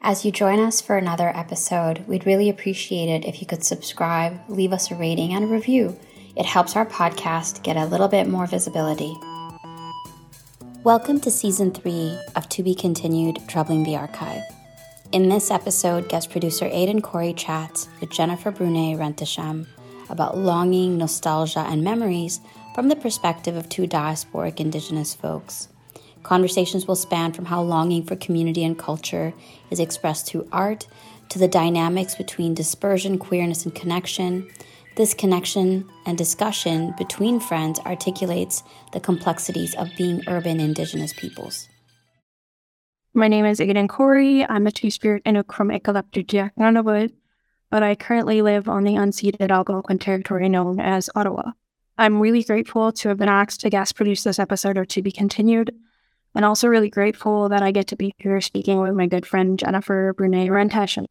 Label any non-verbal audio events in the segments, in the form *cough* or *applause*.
As you join us for another episode, we'd really appreciate it if you could subscribe, leave us a rating, and a review. It helps our podcast get a little bit more visibility. Welcome to season three of To Be Continued Troubling the Archive. In this episode, guest producer Aedan Corey chats with Jennifer Brunet Rentechem about longing, nostalgia, and memories from the perspective of two diasporic Indigenous folks. Conversations will span from how longing for community and culture is expressed through art to the dynamics between dispersion, queerness, and connection. This connection and discussion between friends articulates the complexities of being urban Indigenous peoples. My name is Aedan Corey. I'm a Two Spirit Inuk from Iqaluit Nunavut, but I currently live on the unceded Algonquin territory known as Ottawa. I'm really grateful to have been asked to guest produce this episode or to be continued, and also really grateful that I get to be here speaking with my good friend Jennifer Brunet Rentechem.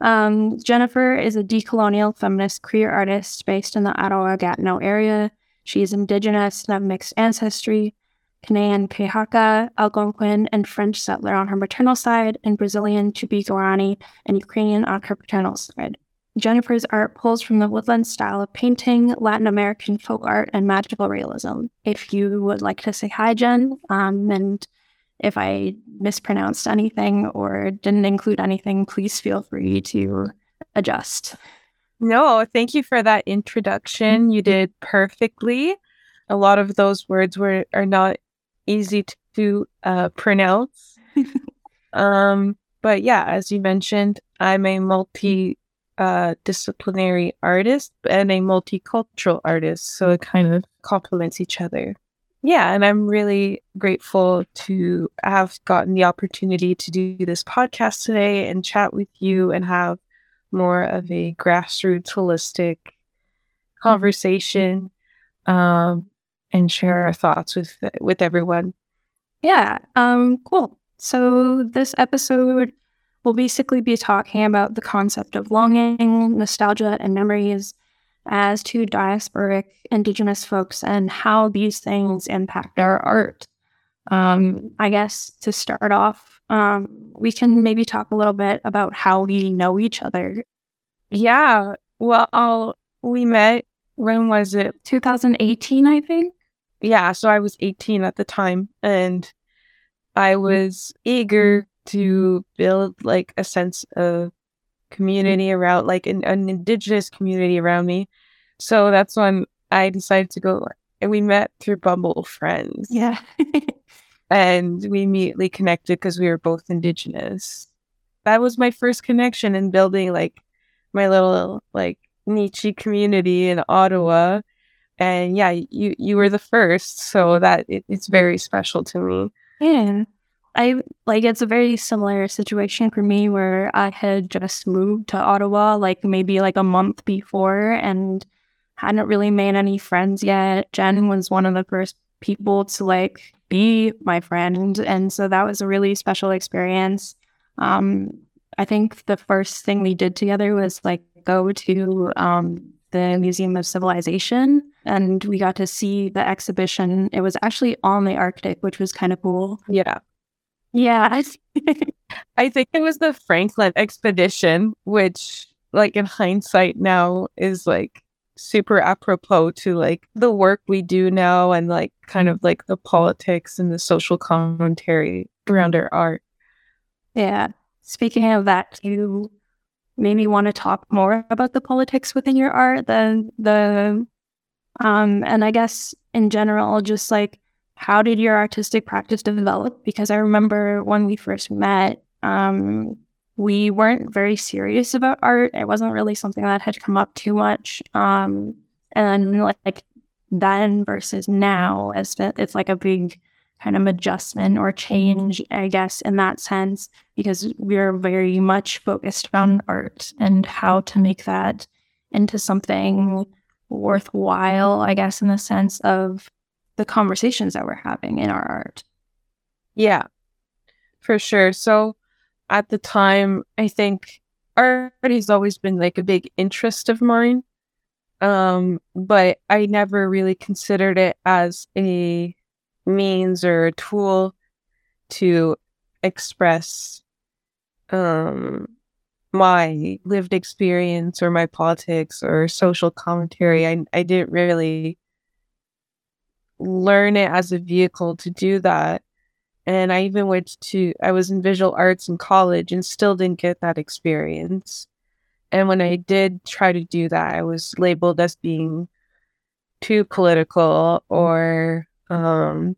Um, Jennifer is a decolonial feminist queer artist based in the Ottawa Gatineau area. She is Indigenous and of mixed ancestry, Canadian Kehaka, Algonquin, and French settler on her maternal side, and Brazilian Tupi-Guarani and Ukrainian on her paternal side. Jennifer's art pulls from the woodland style of painting, Latin American folk art, and magical realism. If you would like to say hi, Jen, um, and if I mispronounced anything or didn't include anything, please feel free to adjust. No, thank you for that introduction. You did perfectly. A lot of those words were are not easy to uh, pronounce. *laughs* um, but yeah, as you mentioned, I'm a multi uh, disciplinary artist and a multicultural artist, so it kind of complements each other. Yeah, and I'm really grateful to have gotten the opportunity to do this podcast today and chat with you and have more of a grassroots holistic conversation um, and share our thoughts with with everyone. Yeah, um, cool. So this episode will basically be talking about the concept of longing, nostalgia, and memories as two diasporic Indigenous folks and how these things impact our art. Um, I guess to start off, um, we can maybe talk a little bit about how we know each other. Yeah. Well, I'll, we met, when was it? 2018, I think. Yeah. So I was 18 at the time and I was eager Mm-hmm. to build like a sense of community around like an, an indigenous community around me. So that's when I decided to go and we met through Bumble Friends. Yeah. *laughs* and we immediately connected because we were both indigenous. That was my first connection in building like my little like niche community in Ottawa. And yeah, you you were the first, so that it, it's very special to me. Yeah. I like it's a very similar situation for me where I had just moved to Ottawa like maybe like a month before and hadn't really made any friends yet. Jen was one of the first people to like be my friend and so that was a really special experience. Um I think the first thing we did together was like go to um the Museum of Civilization and we got to see the exhibition. It was actually on the Arctic, which was kind of cool. Yeah. Yeah. *laughs* I think it was the Franklin expedition, which, like, in hindsight now is like super apropos to like the work we do now and like kind of like the politics and the social commentary around our art. Yeah. Speaking of that, you maybe want to talk more about the politics within your art, the the um and I guess in general, just like how did your artistic practice develop? Because I remember when we first met, um, we weren't very serious about art. It wasn't really something that had come up too much. Um, and like then versus now, as it's like a big kind of adjustment or change, I guess, in that sense, because we're very much focused on art and how to make that into something worthwhile, I guess, in the sense of the conversations that we're having in our art. Yeah, for sure. So at the time, I think art has always been like a big interest of mine. Um, but I never really considered it as a means or a tool to express um my lived experience or my politics or social commentary. I I didn't really learn it as a vehicle to do that. And I even went to I was in visual arts in college and still didn't get that experience. And when I did try to do that, I was labeled as being too political or um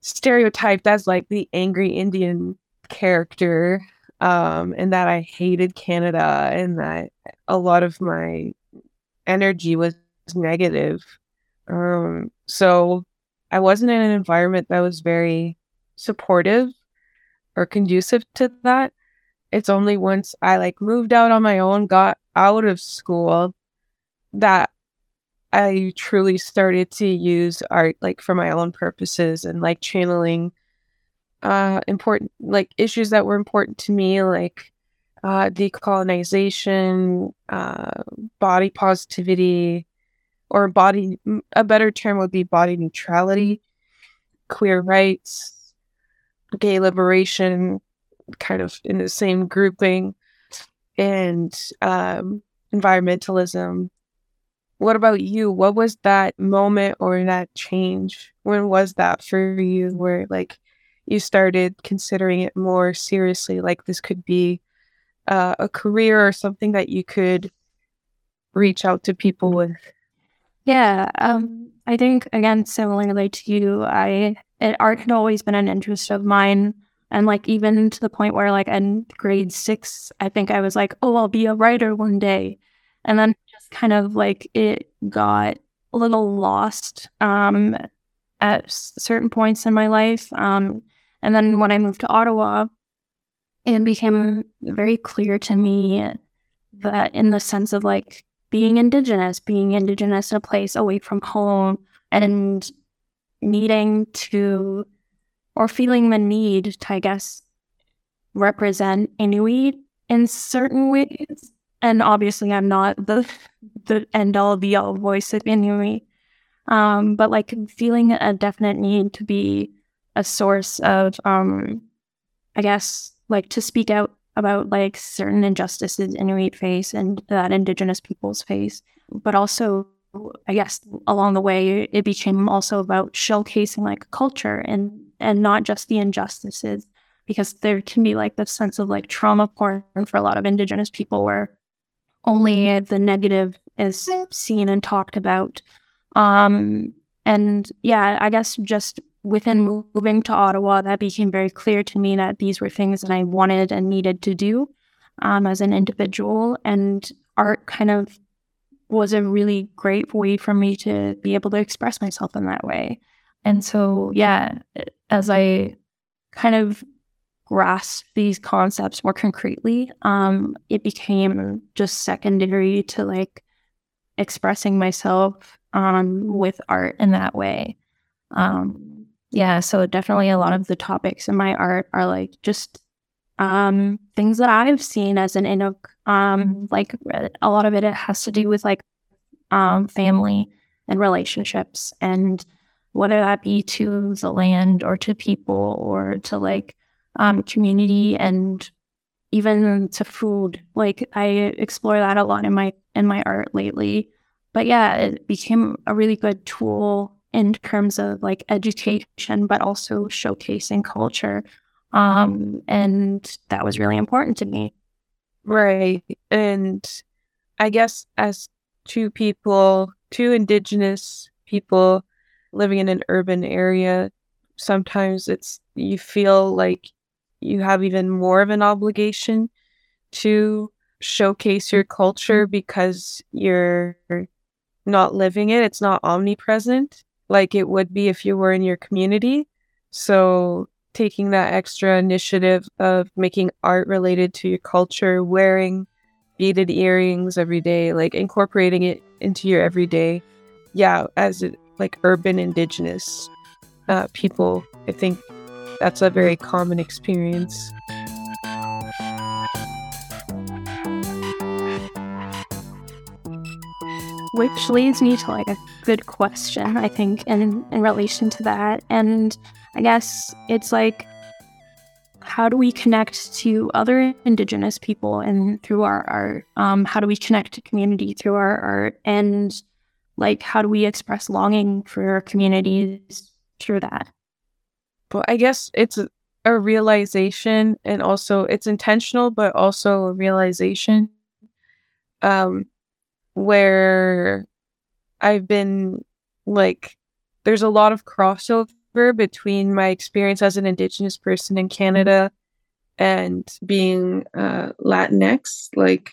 stereotyped as like the angry Indian character um, and that I hated Canada and that a lot of my energy was negative. Um, so I wasn't in an environment that was very supportive or conducive to that. It's only once I like moved out on my own, got out of school, that I truly started to use art like for my own purposes and like channeling uh important like issues that were important to me like uh decolonization uh body positivity or body a better term would be body neutrality queer rights gay liberation kind of in the same grouping and um environmentalism. What about you? What was that moment or that change? When was that for you where like you started considering it more seriously like this could be uh, a career or something that you could reach out to people with yeah um, i think again similarly to you i it, art had always been an interest of mine and like even to the point where like in grade six i think i was like oh i'll be a writer one day and then just kind of like it got a little lost um, at certain points in my life um, and then when I moved to Ottawa, it became very clear to me that, in the sense of like being Indigenous, being Indigenous in a place away from home, and needing to, or feeling the need to, I guess, represent Inuit in certain ways. And obviously, I'm not the *laughs* the end all be all voice of Inuit, um, but like feeling a definite need to be a source of, um, I guess, like to speak out about like certain injustices Inuit face and that Indigenous peoples face, but also, I guess, along the way, it became also about showcasing like culture and and not just the injustices, because there can be like this sense of like trauma porn for a lot of Indigenous people where only the negative is seen and talked about. Um, and yeah, I guess just within moving to Ottawa, that became very clear to me that these were things that I wanted and needed to do um, as an individual. And art kind of was a really great way for me to be able to express myself in that way. And so, yeah, as I kind of grasp these concepts more concretely, um, it became just secondary to like expressing myself um, with art in that way. Um, yeah, so definitely a lot of the topics in my art are like just um, things that I've seen as an Inuk. Um, like a lot of it, it has to do with like um, family and relationships, and whether that be to the land or to people or to like um, community and even to food. Like I explore that a lot in my in my art lately. But yeah, it became a really good tool in terms of like education, but also showcasing culture. Um, and that was really important to me. Right. And I guess as two people, two Indigenous people living in an urban area, sometimes it's, you feel like you have even more of an obligation to showcase your culture because you're not living it, it's not omnipresent like it would be if you were in your community. So, taking that extra initiative of making art related to your culture, wearing beaded earrings every day, like incorporating it into your everyday. Yeah, as it, like urban indigenous uh, people, I think that's a very common experience. Which leads me to like a good question, I think, in in relation to that. And I guess it's like, how do we connect to other Indigenous people and through our art? Um, how do we connect to community through our art? And like, how do we express longing for our communities through that? Well, I guess it's a realization and also it's intentional, but also a realization um, where I've been like, there's a lot of crossover between my experience as an Indigenous person in Canada and being uh, Latinx, like,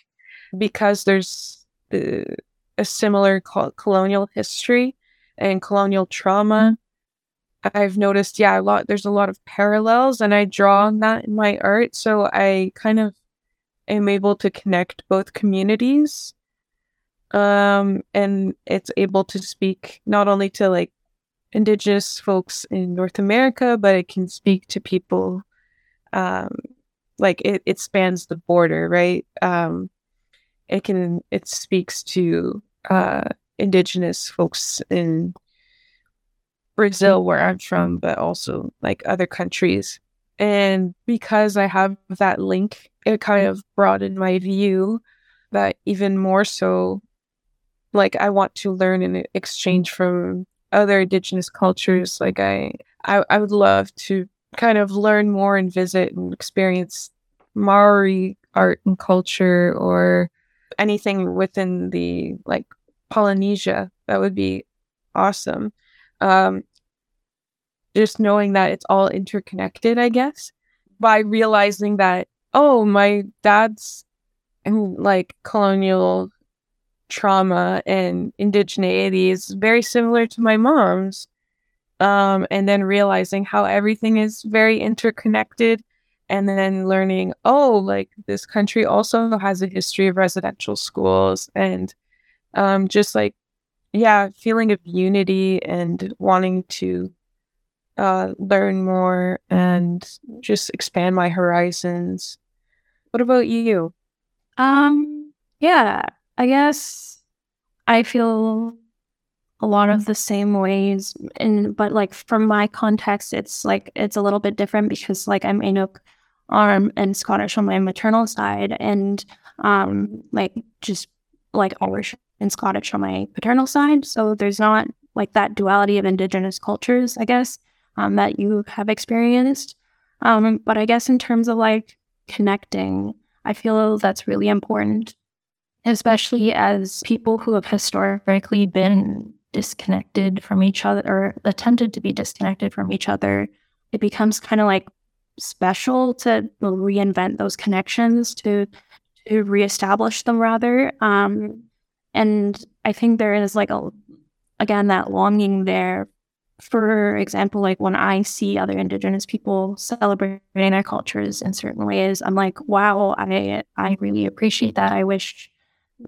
because there's the, a similar co- colonial history and colonial trauma. I've noticed, yeah, a lot. There's a lot of parallels, and I draw on that in my art. So I kind of am able to connect both communities um and it's able to speak not only to like indigenous folks in north america but it can speak to people um like it, it spans the border right? Um it can it speaks to uh indigenous folks in brazil where i'm from but also like other countries. And because i have that link it kind of broadened my view that even more so like I want to learn and exchange from other indigenous cultures. Like I, I, I would love to kind of learn more and visit and experience Maori art and culture or anything within the like Polynesia. That would be awesome. Um, just knowing that it's all interconnected, I guess, by realizing that, oh, my dad's like colonial trauma and indigeneity is very similar to my mom's. Um, and then realizing how everything is very interconnected and then learning, oh, like this country also has a history of residential schools and um, just like, yeah, feeling of unity and wanting to uh, learn more and just expand my horizons. What about you? Um, yeah, I guess I feel a lot of the same ways and but like from my context it's like it's a little bit different because like I'm Inuk um and Scottish on my maternal side and um like just like Irish and Scottish on my paternal side. So there's not like that duality of indigenous cultures, I guess, um, that you have experienced. Um, but I guess in terms of like connecting, I feel that's really important especially as people who have historically been disconnected from each other or attempted to be disconnected from each other, it becomes kind of like special to reinvent those connections to to reestablish them rather. Um, and I think there is like a again that longing there. For example, like when I see other Indigenous people celebrating their cultures in certain ways, I'm like, wow, I I really appreciate that. I wish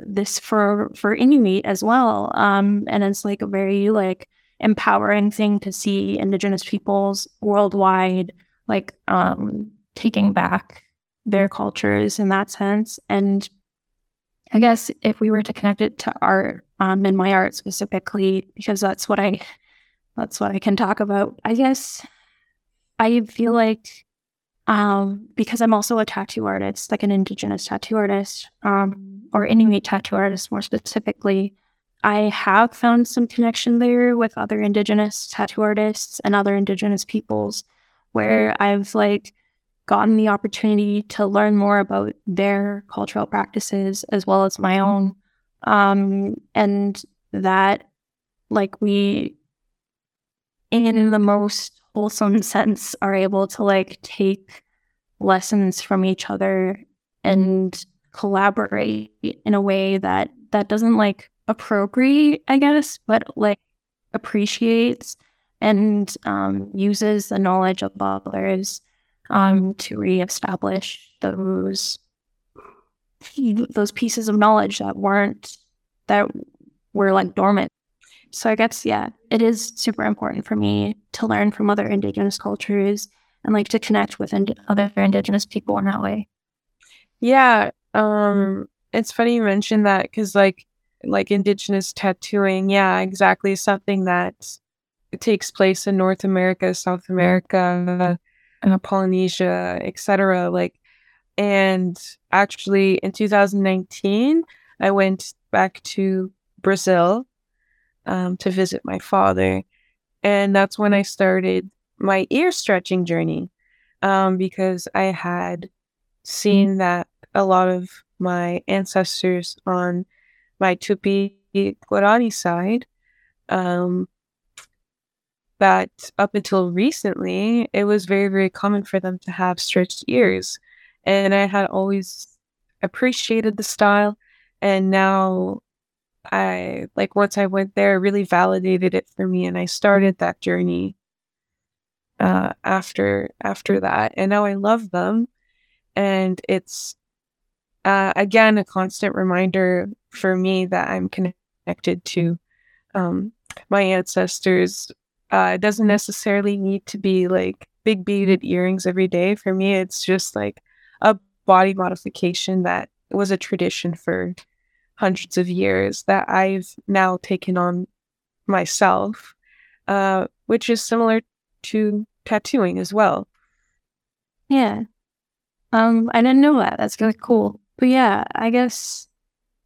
this for for Inuit as well. Um, and it's like a very like empowering thing to see Indigenous peoples worldwide like um, taking back their cultures in that sense. And I guess if we were to connect it to art, um, and my art specifically, because that's what I that's what I can talk about. I guess I feel like um, because I'm also a tattoo artist, like an indigenous tattoo artist, um, or Inuit tattoo artist more specifically. I have found some connection there with other indigenous tattoo artists and other indigenous peoples where I've like gotten the opportunity to learn more about their cultural practices as well as my own. Um, and that like we in the most wholesome sense are able to like take lessons from each other and collaborate in a way that that doesn't like appropriate, I guess, but like appreciates and um, uses the knowledge of others um, to reestablish those those pieces of knowledge that weren't that were like dormant so I guess, yeah, it is super important for me to learn from other Indigenous cultures and like to connect with ind- other Indigenous people in that way. Yeah. Um, it's funny you mentioned that because, like, like Indigenous tattooing, yeah, exactly. Something that takes place in North America, South America, uh, Polynesia, etc. Like, and actually in 2019, I went back to Brazil um, to visit my father, and that's when I started my ear stretching journey um, because I had seen that a lot of my ancestors on my Tupi Guarani side um, that up until recently, it was very, very common for them to have stretched ears. And I had always appreciated the style. And now I, like, once I went there, really validated it for me. And I started that journey uh, after after that. And now I love them. And it's, uh, again, a constant reminder for me that I'm connected to um, my ancestors uh, it doesn't necessarily need to be like big beaded earrings every day. For me, it's just like a body modification that was a tradition for hundreds of years that I've now taken on myself, uh, which is similar to tattooing as well. Yeah. Um, I didn't know that. That's really cool. But yeah, I guess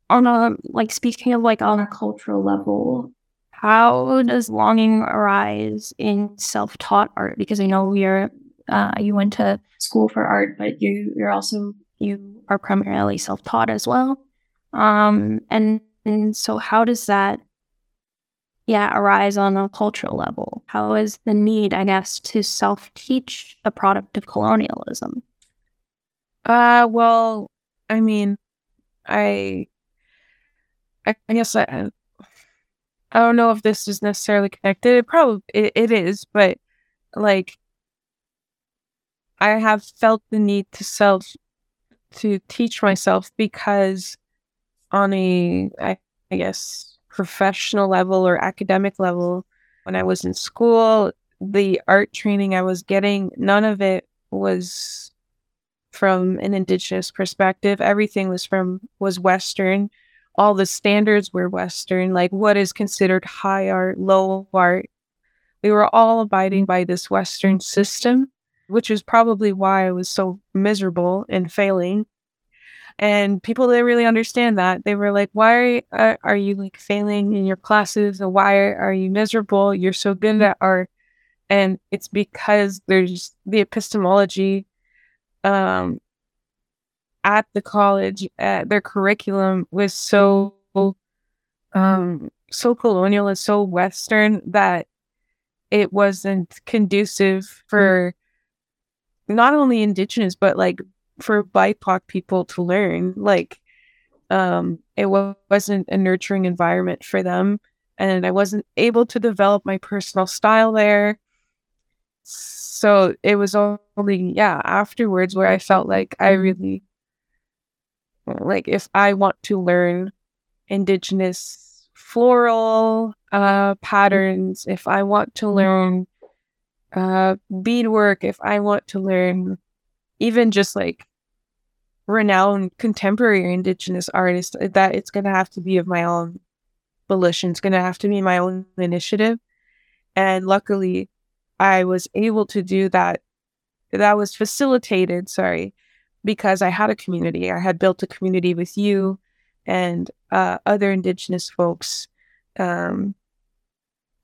on a like speaking of like on a cultural level, how does longing arise in self-taught art? Because I know you're uh, you went to school for art, but you you're also you are primarily self-taught as well. Um, and and so how does that yeah arise on a cultural level? How is the need, I guess, to self-teach a product of colonialism? Uh, well, I mean, I I, guess I I don't know if this is necessarily connected. It probably it, it is, but like I have felt the need to self to teach myself because on a I, I guess professional level or academic level when I was in school, the art training I was getting, none of it was from an indigenous perspective. Everything was from was Western all the standards were Western, like what is considered high art, low art. We were all abiding by this Western system, which is probably why I was so miserable and failing. And people didn't really understand that. They were like, why are, are you like failing in your classes? And why are you miserable? You're so good at art. And it's because there's the epistemology um, at the college, their curriculum was so um so colonial and so western that it wasn't conducive for not only indigenous but like for bipoc people to learn like um it w- wasn't a nurturing environment for them and i wasn't able to develop my personal style there. So it was only yeah afterwards where i felt like i really like if I want to learn indigenous floral uh, patterns, if I want to learn uh, beadwork, if I want to learn even just like renowned contemporary indigenous artists, uh, that it's going to have to be of my own volition. It's going to have to be my own initiative. And luckily, I was able to do that. That was facilitated, sorry, because I had a community. I had built a community with you and uh, other Indigenous folks. Um,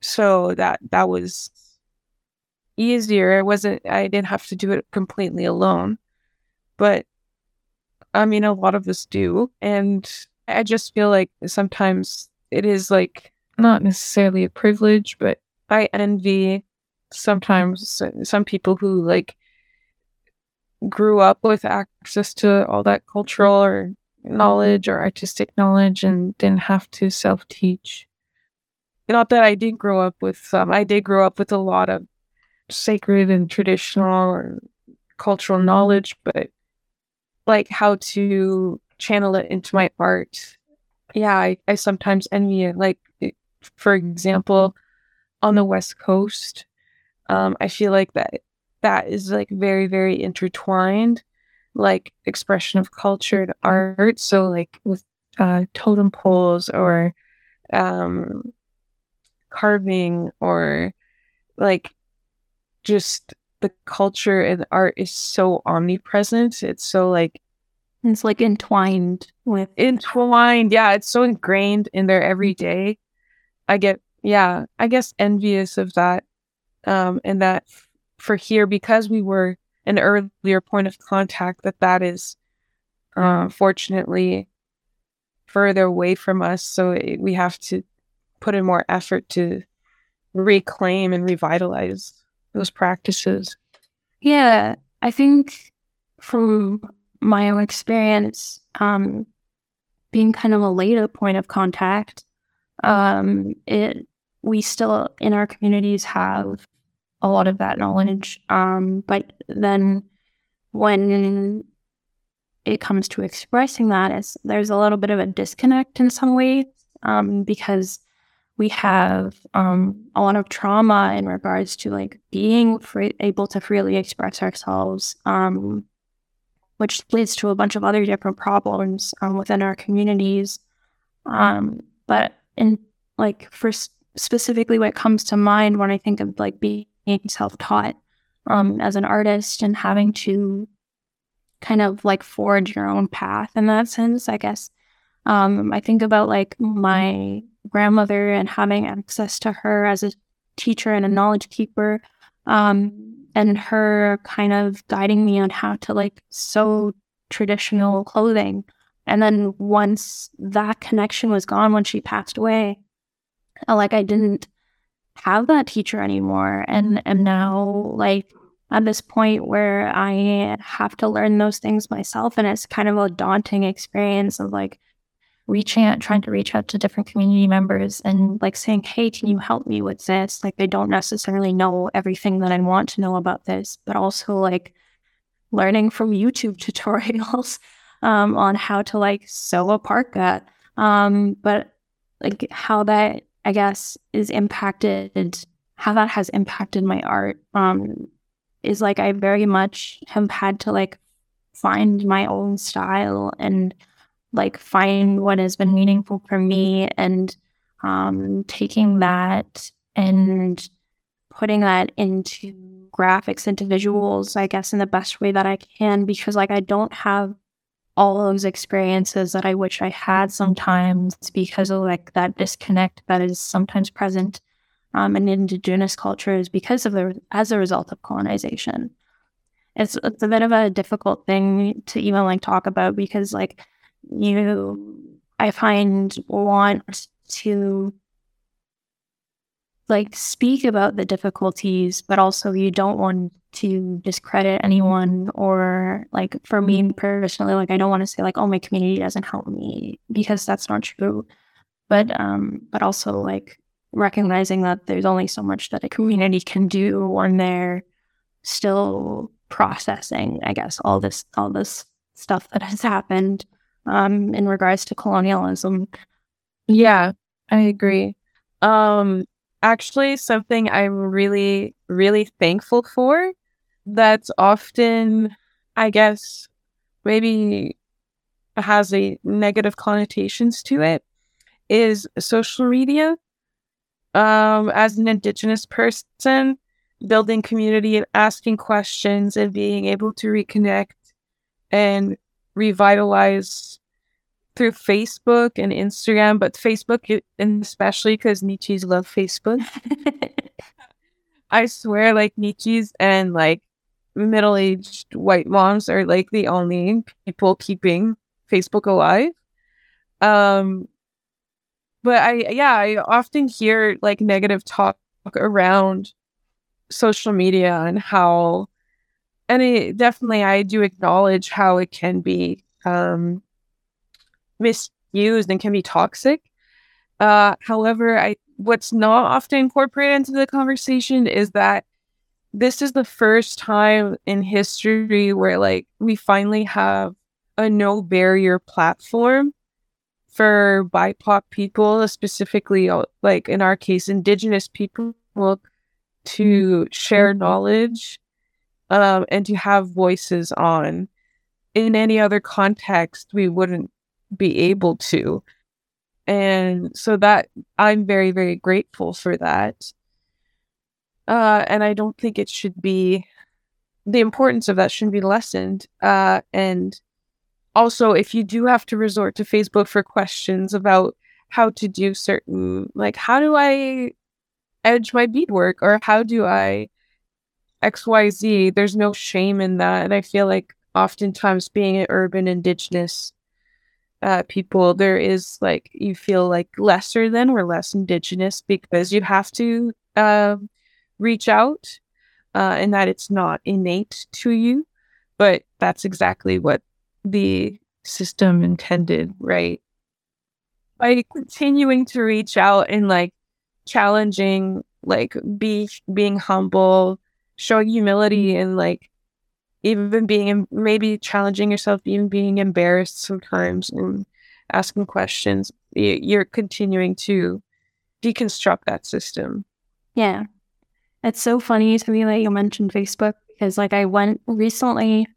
so that that was easier. It wasn't. I didn't have to do it completely alone. But I mean, a lot of us do, and I just feel like sometimes it is like not necessarily a privilege, but I envy sometimes some people who like grew up with access to all that cultural or knowledge or artistic knowledge and didn't have to self teach. Not that I didn't grow up with some, I did grow up with a lot of sacred and traditional or cultural knowledge, but like how to channel it into my art. Yeah, I, I sometimes envy it. Like, for example, on the West Coast, um, I feel like that that is like very very intertwined like expression of culture and art so like with uh, totem poles or um, carving or like just the culture and art is so omnipresent. It's so like it's like entwined with entwined. Yeah, it's so ingrained in there every day. I get yeah, I guess envious of that. Um, and that for here because we were an earlier point of contact, that that is uh, fortunately further away from us. So it, we have to put in more effort to reclaim and revitalize those practices. Yeah, I think from my own experience, um, being kind of a later point of contact, um, it we still in our communities have a lot of that knowledge. Um, but then when it comes to expressing that, there's a little bit of a disconnect in some ways um, because we have um, a lot of trauma in regards to like being free, able to freely express ourselves, um, which leads to a bunch of other different problems um, within our communities. Um, but in like for specifically, what comes to mind when I think of like being self-taught um, as an artist and having to kind of like forge your own path in that sense, I guess. Um, I think about like my grandmother and having access to her as a teacher and a knowledge keeper, um, and her kind of guiding me on how to like sew traditional clothing. And then once that connection was gone, when she passed away, like I didn't have that teacher anymore, and am now like at this point where I have to learn those things myself, and it's kind of a daunting experience of like reaching out, trying to reach out to different community members and like saying, Hey, can you help me with this? Like, they don't necessarily know everything that I want to know about this, but also like learning from YouTube *laughs* tutorials um, on how to like sew a parka. Um, but like how that, I guess, is impacted, how that has impacted my art um, is like I very much have had to like find my own style and like find what has been meaningful for me and um, taking that and putting that into graphics into visuals i guess in the best way that i can because like i don't have all those experiences that i wish i had sometimes because of like that disconnect that is sometimes present um, in indigenous cultures because of the as a result of colonization. It's, it's a bit of a difficult thing to even like talk about because like you, I find, want to like speak about the difficulties, but also you don't want to discredit anyone or like for me personally, like I don't want to say like, oh, my community doesn't help me because that's not true. But um, but also like recognizing that there's only so much that a community can do when they're still processing, I guess, all this all this stuff that has happened um, in regards to colonialism. Yeah, I agree. Um, actually, something I'm really, really thankful for that's often, I guess, maybe has a negative connotations to it is social media. Um, as an Indigenous person, building community and asking questions and being able to reconnect and revitalize through Facebook and Instagram, but Facebook, and especially because Nichis love Facebook. *laughs* I swear, like Nichis and like middle aged white moms are like the only people keeping Facebook alive. Um, but I, yeah, I often hear like negative talk around social media and how and it, definitely I do acknowledge how it can be um, misused and can be toxic. Uh, however, I what's not often incorporated into the conversation is that this is the first time in history where like we finally have a no barrier platform for BIPOC people, specifically uh, like in our case, Indigenous people, to share knowledge um, and to have voices on. In any other context, we wouldn't be able to. And so that I'm very, very grateful for that. Uh, and I don't think it should be the importance of that shouldn't be lessened. Uh, and also, if you do have to resort to Facebook for questions about how to do certain, like, how do I edge my beadwork or how do I XYZ, there's no shame in that. And I feel like oftentimes being an urban indigenous uh, people, there is like, you feel like lesser than or less indigenous because you have to uh, reach out uh, and that it's not innate to you. But that's exactly what the system intended, right? By continuing to reach out and like challenging, like be being humble, showing humility, mm-hmm. and like even being maybe challenging yourself, even being embarrassed sometimes, and asking questions. You're continuing to deconstruct that system. Yeah. It's so funny to me that you mentioned Facebook because, like, I went recently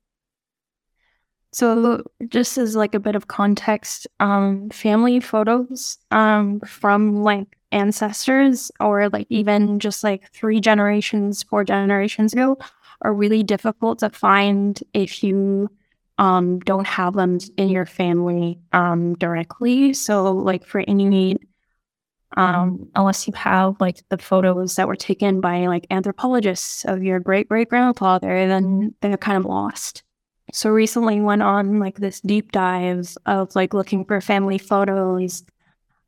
so just as like a bit of context, um, family photos um, from like ancestors or like even just like three generations, four generations ago are really difficult to find if you um, don't have them in your family um, directly. So like for any um, unless you have like the photos that were taken by like anthropologists of your great great grandfather, then they're kind of lost. So recently went on like this deep dives of like looking for family photos.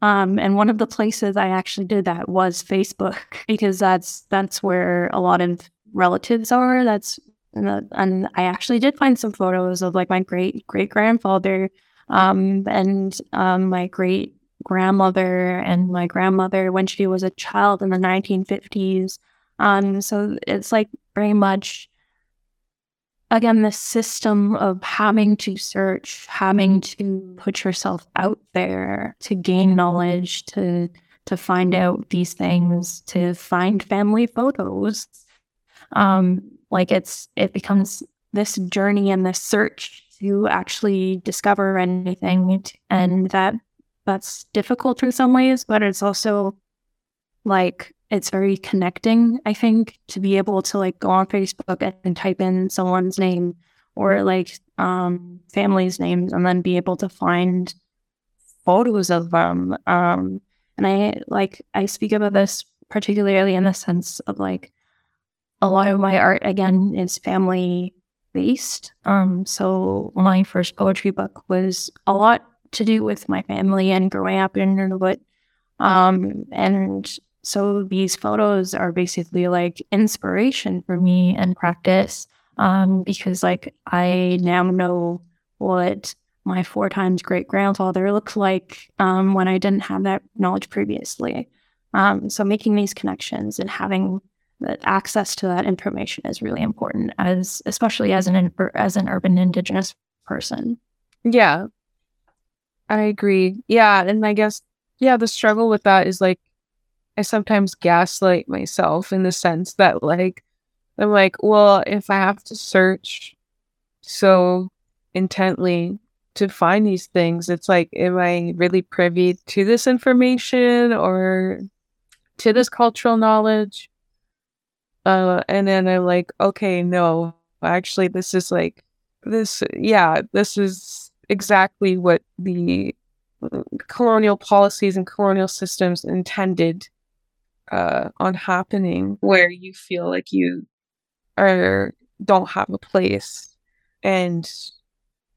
Um, and one of the places I actually did that was Facebook *laughs* because that's that's where a lot of relatives are. That's and I actually did find some photos of like my great great grandfather um, and um, my great grandmother and my grandmother when she was a child in the 1950s. Um, so it's like very much again, the system of having to search, having to put yourself out there to gain knowledge, to to find out these things, to find family photos. Um, like it's it becomes this journey and this search to actually discover anything, and that that's difficult in some ways, but it's also like it's very connecting, I think, to be able to like go on Facebook and type in someone's name or like um family's names and then be able to find photos of them. Um and I like I speak about this particularly in the sense of like a lot of my art again is family based. Um so my first poetry book was a lot to do with my family and growing up in Nunavut. Um and so these photos are basically like inspiration for me and practice um, because like I now know what my four times great grandfather looked like um, when I didn't have that knowledge previously. Um, so making these connections and having that access to that information is really important, as especially as an as an urban indigenous person. Yeah, I agree. Yeah, and I guess yeah, the struggle with that is like I sometimes gaslight myself in the sense that like I'm like, well, if I have to search so intently to find these things, it's like, am I really privy to this information or to this cultural knowledge? Uh, and then I'm like, okay, no, actually, this is like, this, yeah, this is exactly what the uh, colonial policies and colonial systems intended uh, on happening where you feel like you are don't have a place. And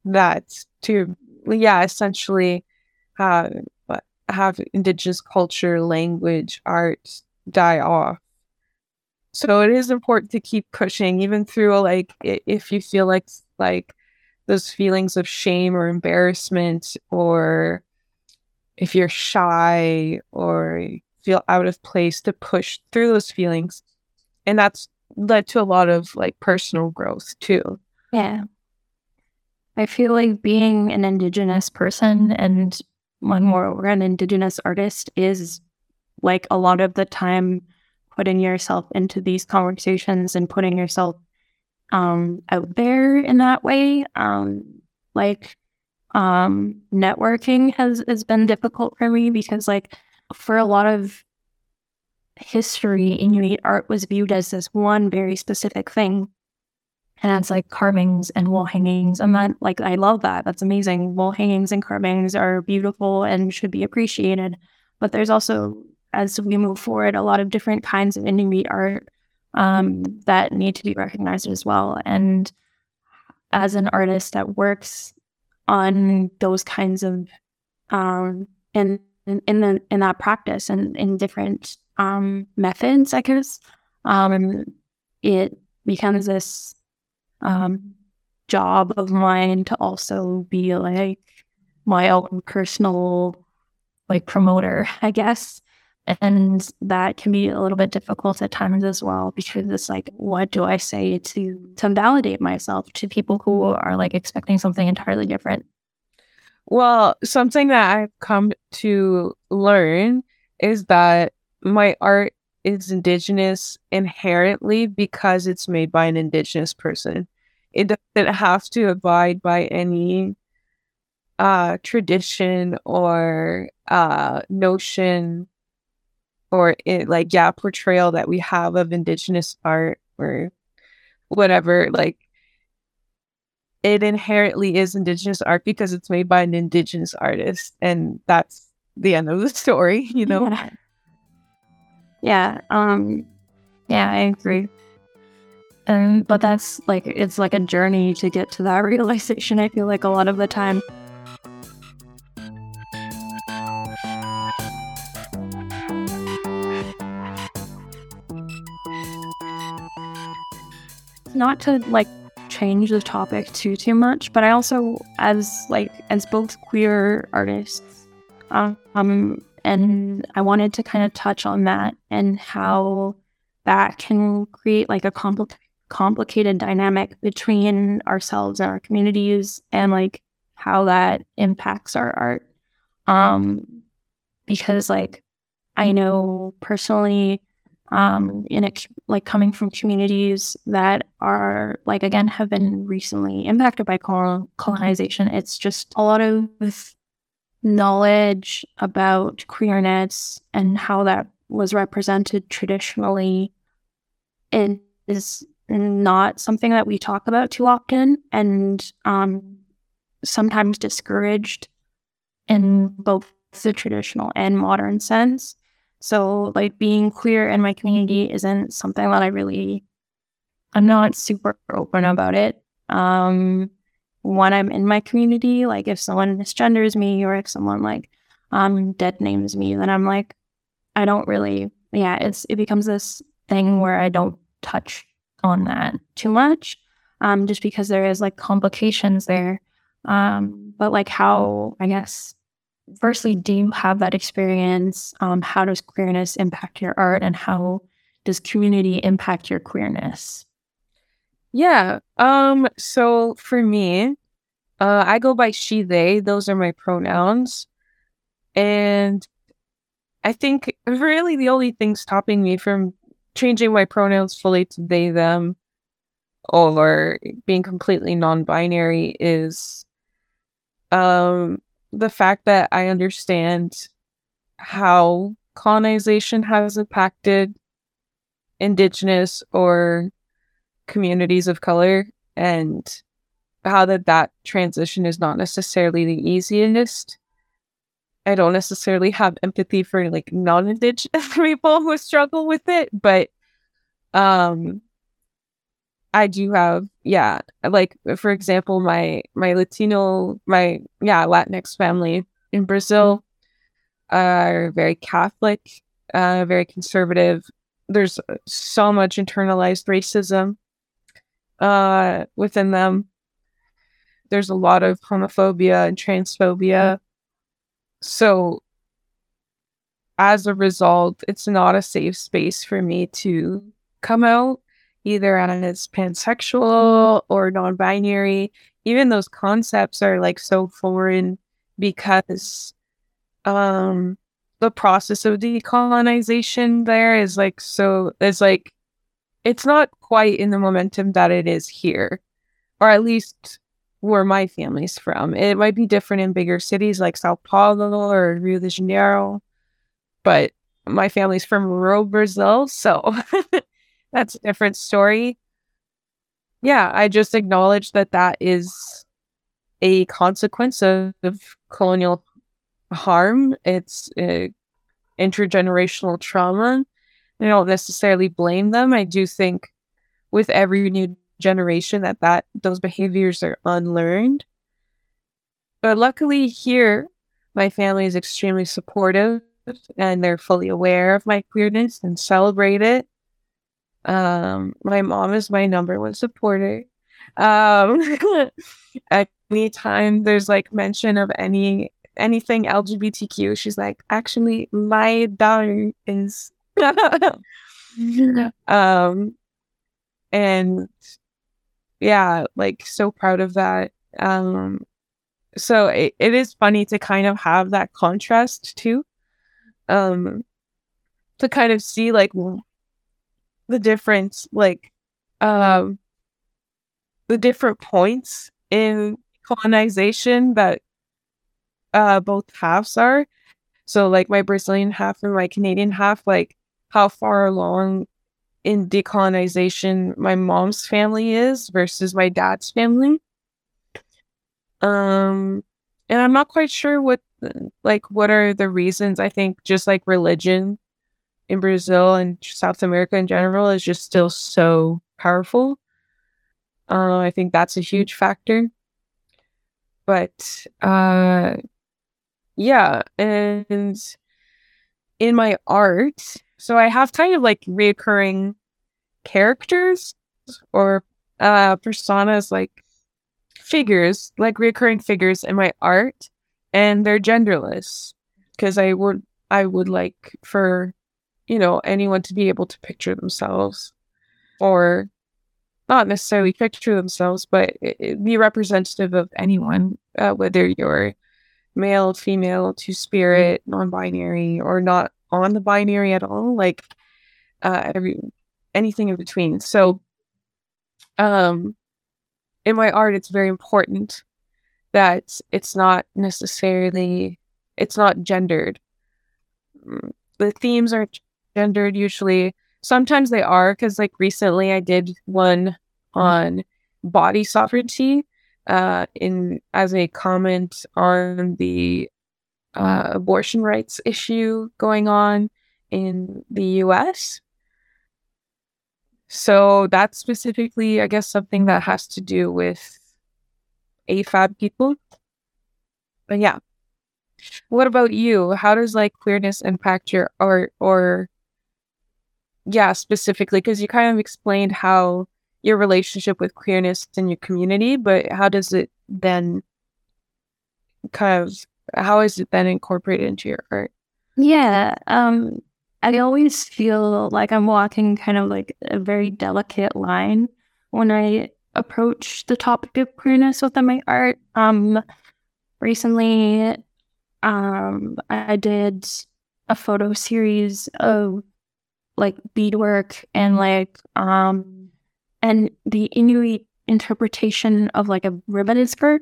that to yeah essentially have have indigenous culture language art die off. So it is important to keep pushing even through like if you feel like like those feelings of shame or embarrassment or if you're shy or feel out of place to push through those feelings. And that's led to a lot of like personal growth too. Yeah. I feel like being an Indigenous person and one more an Indigenous artist is like a lot of the time putting yourself into these conversations and putting yourself um, out there in that way. Um, like um, networking has has been difficult for me because like for a lot of history, Inuit art was viewed as this one very specific thing. and it's like carvings and wall hangings. And that, like, I love that. That's amazing. Wall hangings and carvings are beautiful and should be appreciated. But there's also, as we move forward, a lot of different kinds of Inuit art um, that need to be recognized as well. And as an artist that works on those kinds of um, in in, in the in that practice and in different um, methods, I guess, um, it becomes this um, job of mine to also be like my own personal like promoter, *laughs* I guess. And that can be a little bit difficult at times as well because it's like, what do I say to to validate myself to people who are like expecting something entirely different? Well, something that I've come to learn is that my art is indigenous inherently because it's made by an indigenous person. It doesn't have to abide by any uh tradition or uh notion or it, like yeah portrayal that we have of indigenous art or whatever like it inherently is indigenous art because it's made by an indigenous artist and that's the end of the *laughs* story you know? Yeah, yeah um yeah i agree. Um but that's like it's like a journey to get to that *laughs* realization i feel like a lot of the time. Not to like change the topic too too much, but I also as like as both queer artists, um, and I wanted to kind of touch on that and how that can create like a compl- complicated dynamic between ourselves and our communities and like how that impacts our art. Um, because like I know personally um, in it, like coming from communities that are like again have been recently impacted by colonization. It's just a lot of knowledge about queerness and how that was represented traditionally it is not something that we talk about too often and um, sometimes discouraged in both the traditional and modern sense so like being queer in my community isn't something that I really I'm not super open about it. Um when I'm in my community, like if someone misgenders me or if someone like um dead names me, then I'm like I don't really yeah, it's it becomes this thing where I don't touch on that too much. Um just because there is like complications there. Um but like how I guess firstly, do you have that experience? Um, how does queerness impact your art, and how does community impact your queerness? Yeah. Um. So for me, uh, I go by she, they. Those are my pronouns, and I think really the only thing stopping me from changing my pronouns fully to they, them, or being completely non-binary is um the fact that I understand how colonization has impacted indigenous or communities of color and how that that transition is not necessarily the easiest. I don't necessarily have empathy for like non-indigenous *laughs* people who struggle with it but um I do have, yeah, like for example, my my Latino, my yeah Latinx family in Brazil are very Catholic, uh, very conservative. There's so much internalized racism uh, within them. There's a lot of homophobia and transphobia. So, as a result, it's not a safe space for me to come out either as pansexual or non-binary. Even those concepts are like so foreign because um the process of decolonization there is like so it's like it's not quite in the momentum that it is here or at least where my family's from. It might be different in bigger cities like sao paulo or rio de janeiro but my family's from rural brazil so *laughs* that's a different story. yeah, I just acknowledge that that is a consequence of, of colonial harm. It's uh, intergenerational trauma. I don't necessarily blame them. I do think with every new generation that that those behaviors are unlearned. But luckily here, my family is extremely supportive and they're fully aware of my queerness and celebrate it. Um, my mom is my number one supporter. Um, *laughs* at any time there's like mention of any anything LGBTQ, she's like, actually, my daughter is. *laughs* *laughs* um, and yeah, like so proud of that. Um, so it, it is funny to kind of have that contrast too. Um, to kind of see like the difference, like, um, the different points in colonization that uh both halves are. So like my Brazilian half and my Canadian half, like how far along in decolonization my mom's family is versus my dad's family. Um and I'm not quite sure what like what are the reasons. I think just like religion in Brazil and South America in general is just still so powerful. Uh, I think that's a huge factor. But uh, yeah, and in my art, so I have kind of like reoccurring characters or uh, personas, like figures, like reoccurring figures in my art, and they're genderless because I would I would like for you know anyone to be able to picture themselves or not necessarily picture themselves, but be representative of anyone, uh, whether you're male, female, two spirit, non binary, or not on the binary at all, like uh, every anything in between. So, um, in my art, it's very important that it's not necessarily it's not gendered. Mm, the themes are gendered usually sometimes they are because like recently I did one mm-hmm. on body sovereignty uh, in as a comment on the uh, abortion rights issue going on in the U.S. So that's specifically, I guess, something that has to do with AFAB people. But yeah, what about you? How does like queerness impact your art or yeah, specifically, because you kind of explained how your relationship with queerness in your community, but how does it then kind of how is it then incorporated into your art? Yeah, um, I always feel like I'm walking kind of like a very delicate line when I approach the topic of queerness within my art. Um, recently, um, I did a photo series of like beadwork and like um and the Inuit interpretation of like a ribbon skirt.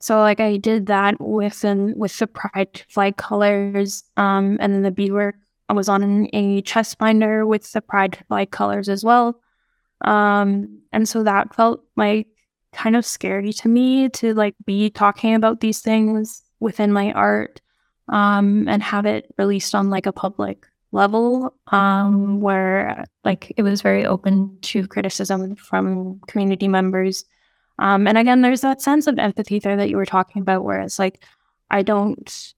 So like I did that with and with the pride flag colors, um, and then the beadwork I was on a chest binder with the pride flag colors as well. Um, and so that felt like kind of scary to me to like be talking about these things within my art um, and have it released on like a public level um, where like it was very open to criticism from community members. Um, and again there's that sense of empathy there that you were talking about where it's like i don't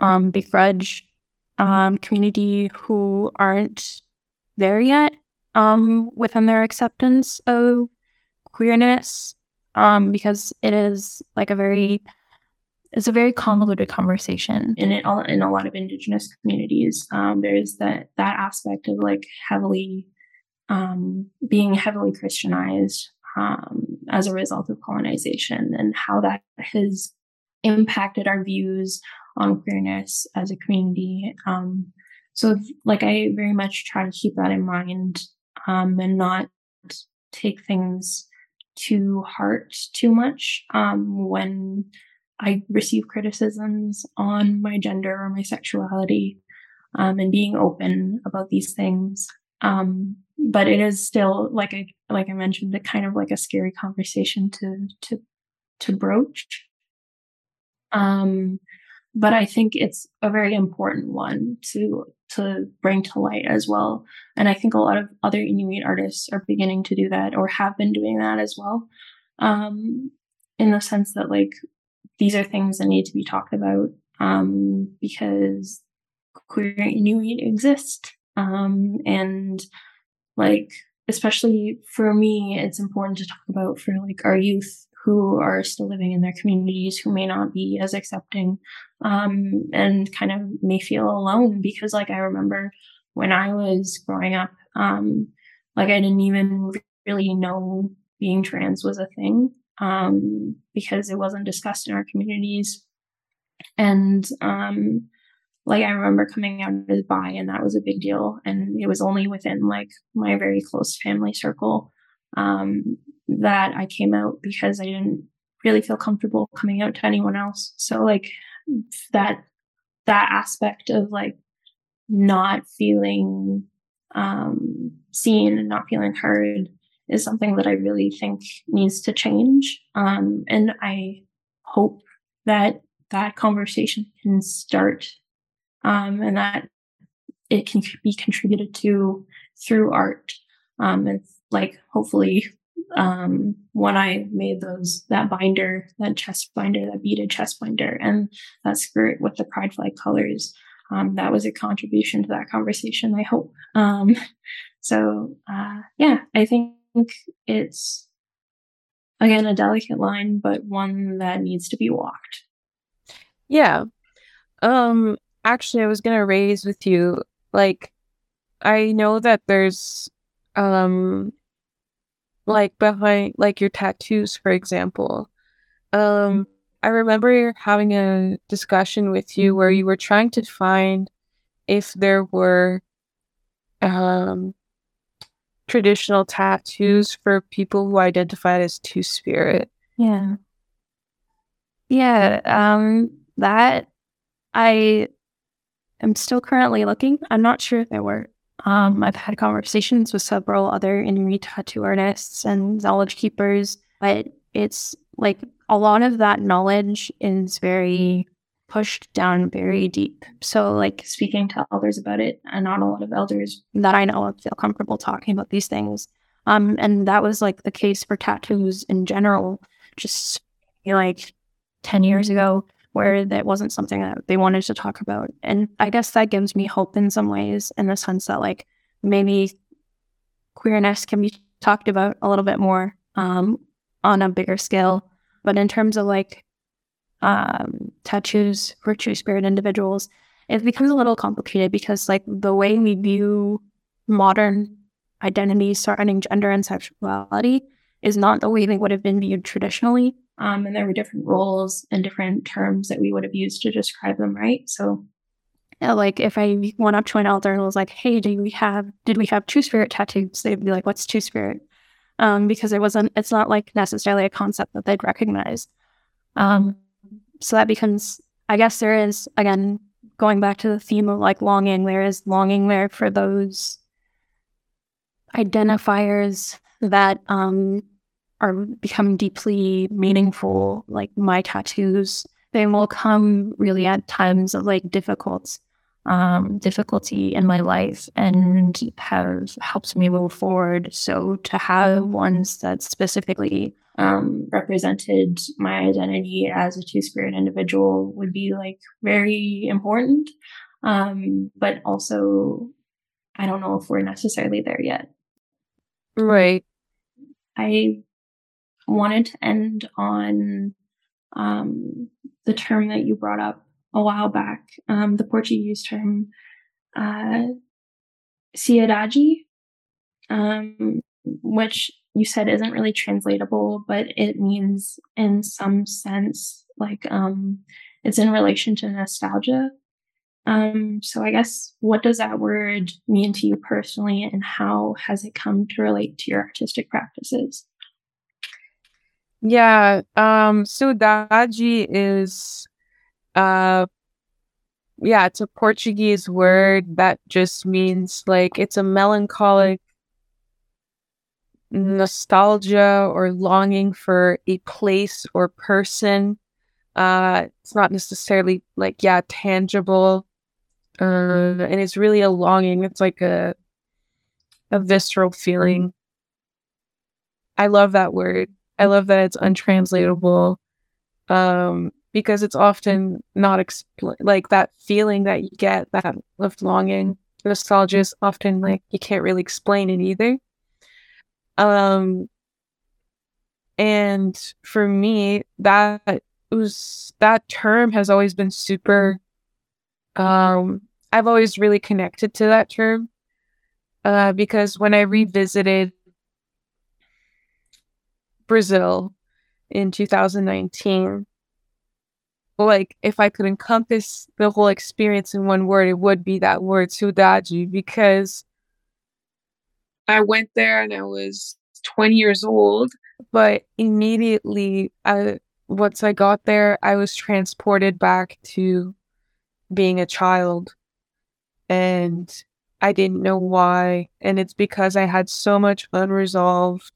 um, begrudge um, community who aren't there yet um, within their acceptance of queerness um, because it is like a very it's a very convoluted conversation in it, in a lot of indigenous communities. Um, there's that that aspect of like heavily um, being heavily Christianized um, as a result of colonization and how that has impacted our views on queerness as a community. Um, so, like, I very much try to keep that in mind um, and not take things to heart too much um, when I receive criticisms on my gender or my sexuality um, and being open about these things. Um, but it is still like I like I mentioned, a kind of like a scary conversation to to to broach. Um, but I think it's a very important one to to bring to light as well. And I think a lot of other Inuit artists are beginning to do that or have been doing that as well. Um, in the sense that like these are things that need to be talked about um, because queer Inuit exist. Um, and like, especially for me, it's important to talk about for like our youth who are still living in their communities who may not be as accepting um, and kind of may feel alone because like i remember when i was growing up um, like i didn't even really know being trans was a thing um, because it wasn't discussed in our communities and um, like I remember coming out as bi and that was a big deal. And it was only within like my very close family circle um, that I came out because I didn't really feel comfortable coming out to anyone else. So like that that aspect of like not feeling um, seen and not feeling heard is something that I really think needs to change. Um, and I hope that that conversation can start um, and that it can be contributed to through art. Um, and like hopefully um, when I made those that binder, that chest binder, that beaded chest binder, and that skirt with the pride flag colors, um, that was a contribution to that conversation. I hope. Um, *laughs* so uh, yeah, I think it's again a delicate line, but one that needs to be walked. Yeah. Um. Actually, I was gonna raise with you like I know that there's um like behind like your tattoos for example um i remember having a discussion with you where you were trying to find if there were um traditional tattoos for people who identified as two spirit. Yeah. Yeah um that i am still currently looking. I'm not sure if there were um, I've had conversations with several other Inuit tattoo artists and knowledge keepers, but it's like a lot of that knowledge is very pushed down very deep. So, like speaking to elders about it, and not a lot of elders that I know of feel comfortable talking about these things. Um, and that was like the case for tattoos in general, just like 10 years ago where that wasn't something that they wanted to talk about. And I guess that gives me hope in some ways, in the sense that like maybe queerness can be talked about a little bit more um, on a bigger scale. But in terms of like um, tattoos for two spirit individuals, it becomes a little complicated because like the way we view modern identities surrounding gender and sexuality is not the way they would have been viewed traditionally. Um, and there were different roles and different terms that we would have used to describe them, right? So, yeah, like if I went up to an elder and was like, "Hey, do we have did we have Two Spirit tattoos?" They'd be like, "What's Two Spirit?" Um, because it wasn't. It's not like necessarily a concept that they'd recognize. Um, so that becomes, I guess, there is again going back to the theme of like longing. There is longing there for those identifiers that um are become deeply meaningful, like my tattoos, they will come really at times of like difficult um, difficulty in my life and have helped me move forward. So to have ones that specifically um, represented my identity as a two spirit individual would be like very important. Um, but also, I don't know if we're necessarily there yet. Right. I wanted to end on um, the term that you brought up a while back, um, the Portuguese term uh, saudade, um, which you said isn't really translatable, but it means in some sense like um, it's in relation to nostalgia. Um, so I guess what does that word mean to you personally, and how has it come to relate to your artistic practices? Yeah. Um, so Daji is uh yeah, it's a Portuguese word that just means like it's a melancholic nostalgia or longing for a place or person. Uh, it's not necessarily like, yeah, tangible. Uh, and it's really a longing. It's like a, a visceral feeling. I love that word. I love that it's untranslatable. Um, because it's often not expl- like that feeling that you get that of longing nostalgia is often like you can't really explain it either. Um and for me that was that term has always been super um i've always really connected to that term uh because when i revisited brazil in 2019 like if I could encompass the whole experience in one word, it would be that word saudade because I went there and I was 20 years old, but immediately I once I got there, I was transported back to being a child. And I didn't know why. And it's because I had so much unresolved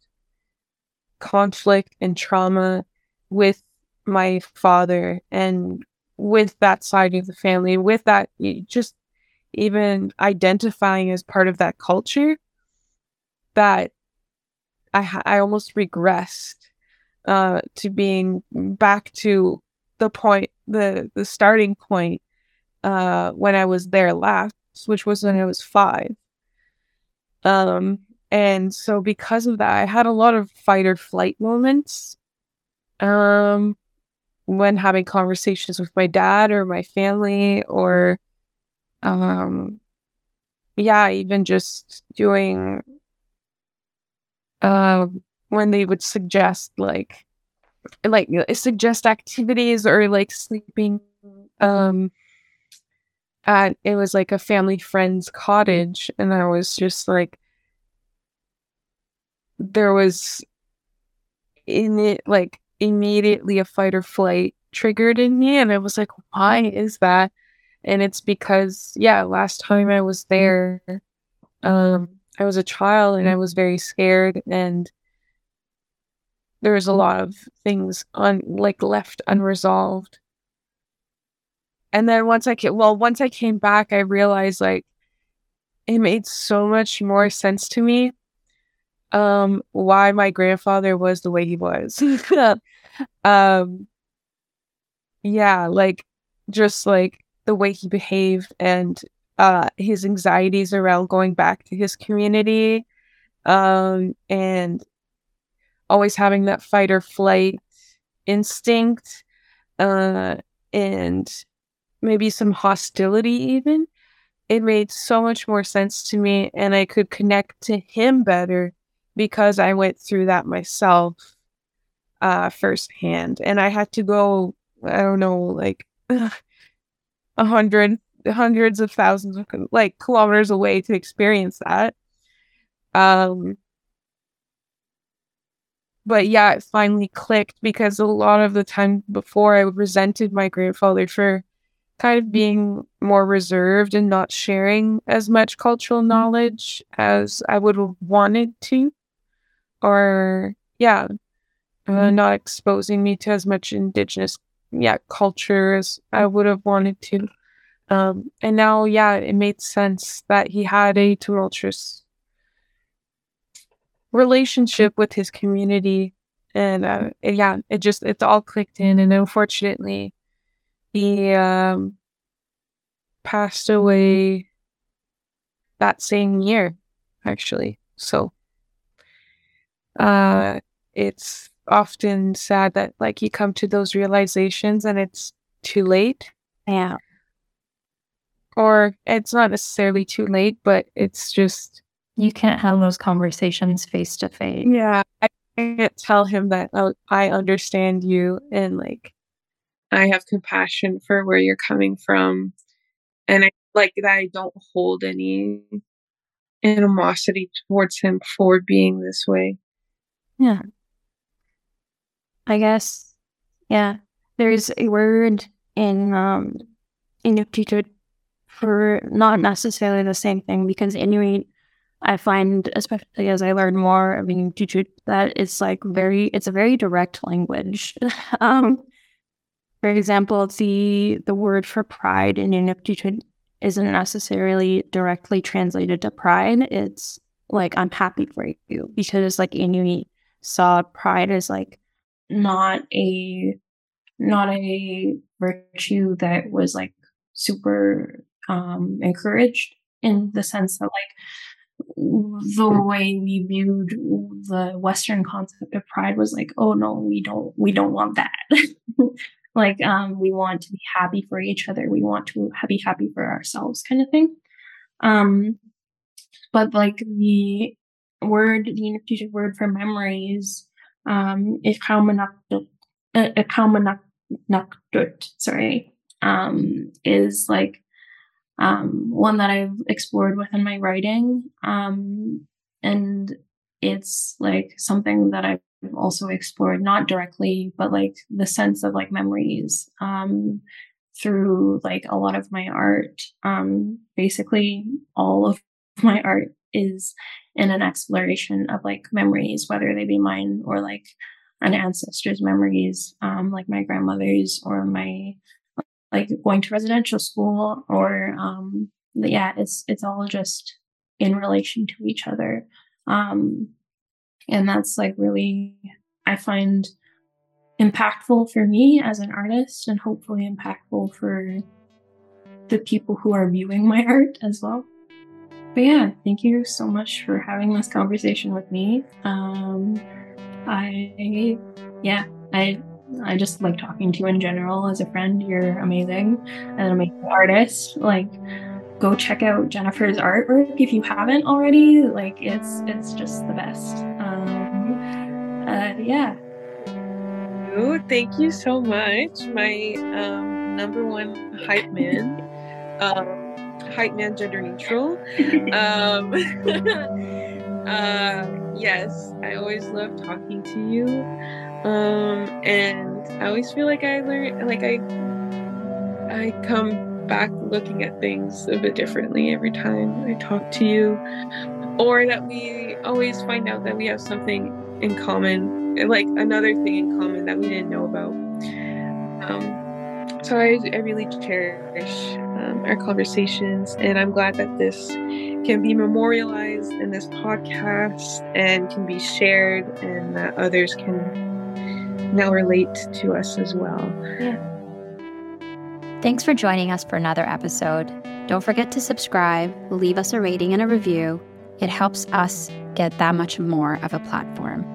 conflict and trauma with my father and with that side of the family, with that, just even identifying as part of that culture, that I I almost regressed uh, to being back to the point, the the starting point uh, when I was there last, which was when I was five. Um, and so because of that, I had a lot of fight or flight moments. Um, when having conversations with my dad or my family or um yeah even just doing uh, when they would suggest like like suggest activities or like sleeping um at it was like a family friend's cottage and i was just like there was in it like immediately a fight or flight triggered in me. And I was like, why is that? And it's because, yeah, last time I was there, um, I was a child and I was very scared and there was a lot of things on like left unresolved. And then once I came, well, once I came back, I realized like it made so much more sense to me um why my grandfather was the way he was. *laughs* um yeah, like just like the way he behaved and uh his anxieties around going back to his community um and always having that fight or flight instinct uh and maybe some hostility even it made so much more sense to me and I could connect to him better because I went through that myself uh, firsthand. And I had to go, I don't know, like *sighs* a hundred, hundreds of thousands of like kilometers away to experience that. Um, but yeah, it finally clicked because a lot of the time before I resented my grandfather for kind of being more reserved and not sharing as much cultural knowledge as I would have wanted to or yeah, uh, mm-hmm. not exposing me to as much indigenous yeah culture as I would have wanted to. Um, and now, yeah, it made sense that he had a tumultuous relationship with his community, and uh, it, yeah, it just it's all clicked in. And unfortunately, he um, passed away that same year, actually. So uh, it's often sad that like you come to those realizations and it's too late. Yeah. Or it's not necessarily too late, but it's just you can't have those conversations face to face. Yeah. I can't tell him that oh, I understand you and like I have compassion for where you're coming from. And I like that I don't hold any animosity towards him for being this way. Yeah. I guess, yeah. There's a word in um, Inuktitut for not necessarily the same thing because Inuit, I find, especially as I learn more of Inuktitut, that it's like very, it's a very direct language. *laughs* um, for example, the the word for pride in Inuktitut isn't necessarily directly translated to pride. It's like I'm happy for you because like Inuit saw pride as like not a not a virtue that was like super um encouraged in the sense that like the way we viewed the western concept of pride was like oh no we don't we don't want that. *laughs* Like um we want to be happy for each other. We want to be happy for ourselves kind of thing. Um but like the word the Inuktitut word for memories um ikaumanakdut sorry um is like um one that I've explored within my writing um and it's like something that I've also explored not directly but like the sense of like memories um through like a lot of my art. Um basically all of *laughs* my art is in an exploration of like memories whether they be mine or like an ancestor's memories um like my grandmother's or my like going to residential school or um yeah it's it's all just in relation to each other um and that's like really, I find impactful for me as an artist and hopefully impactful for the people who are viewing my *laughs* art as well. But yeah, thank you so much for having this conversation with me. Um, I, yeah, I, I just like talking to you in general as a friend. You're amazing, and an amazing artist. Like, go check out Jennifer's artwork if you haven't already. Like, it's it's just the best uh, yeah. Thank you so much. My um, number one hype man, um, hype man gender neutral. *laughs* um, *laughs* uh, yes, I always love talking to you. Um, and I always feel like I learn, like I, I come back looking at things a bit differently every time I talk to you, or that we always find out that we have something in common, like another thing in common that we didn't know about. Um, so I, I really cherish um, our conversations, and I'm glad that this can be memorialized in this podcast and can be shared, and that others can now relate to us as well. Thanks for joining us for another episode. Don't forget to subscribe, leave us a rating and a review. It helps us get that much more of a platform.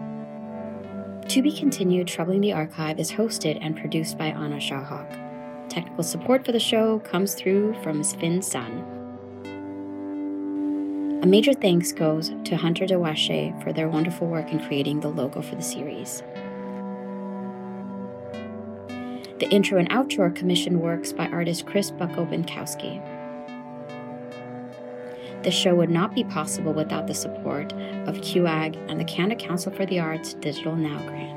To Be Continued Troubling the Archive is hosted and produced by Anna Shahak. Technical support for the show comes through from Sven Sun. A major thanks goes to Hunter Dewache for their wonderful work in creating the logo for the series. The intro and outro are commissioned works by artist Chris Bucko Binkowski. The show would not be possible without the support of QAG and the Canada Council for the Arts Digital Now grant.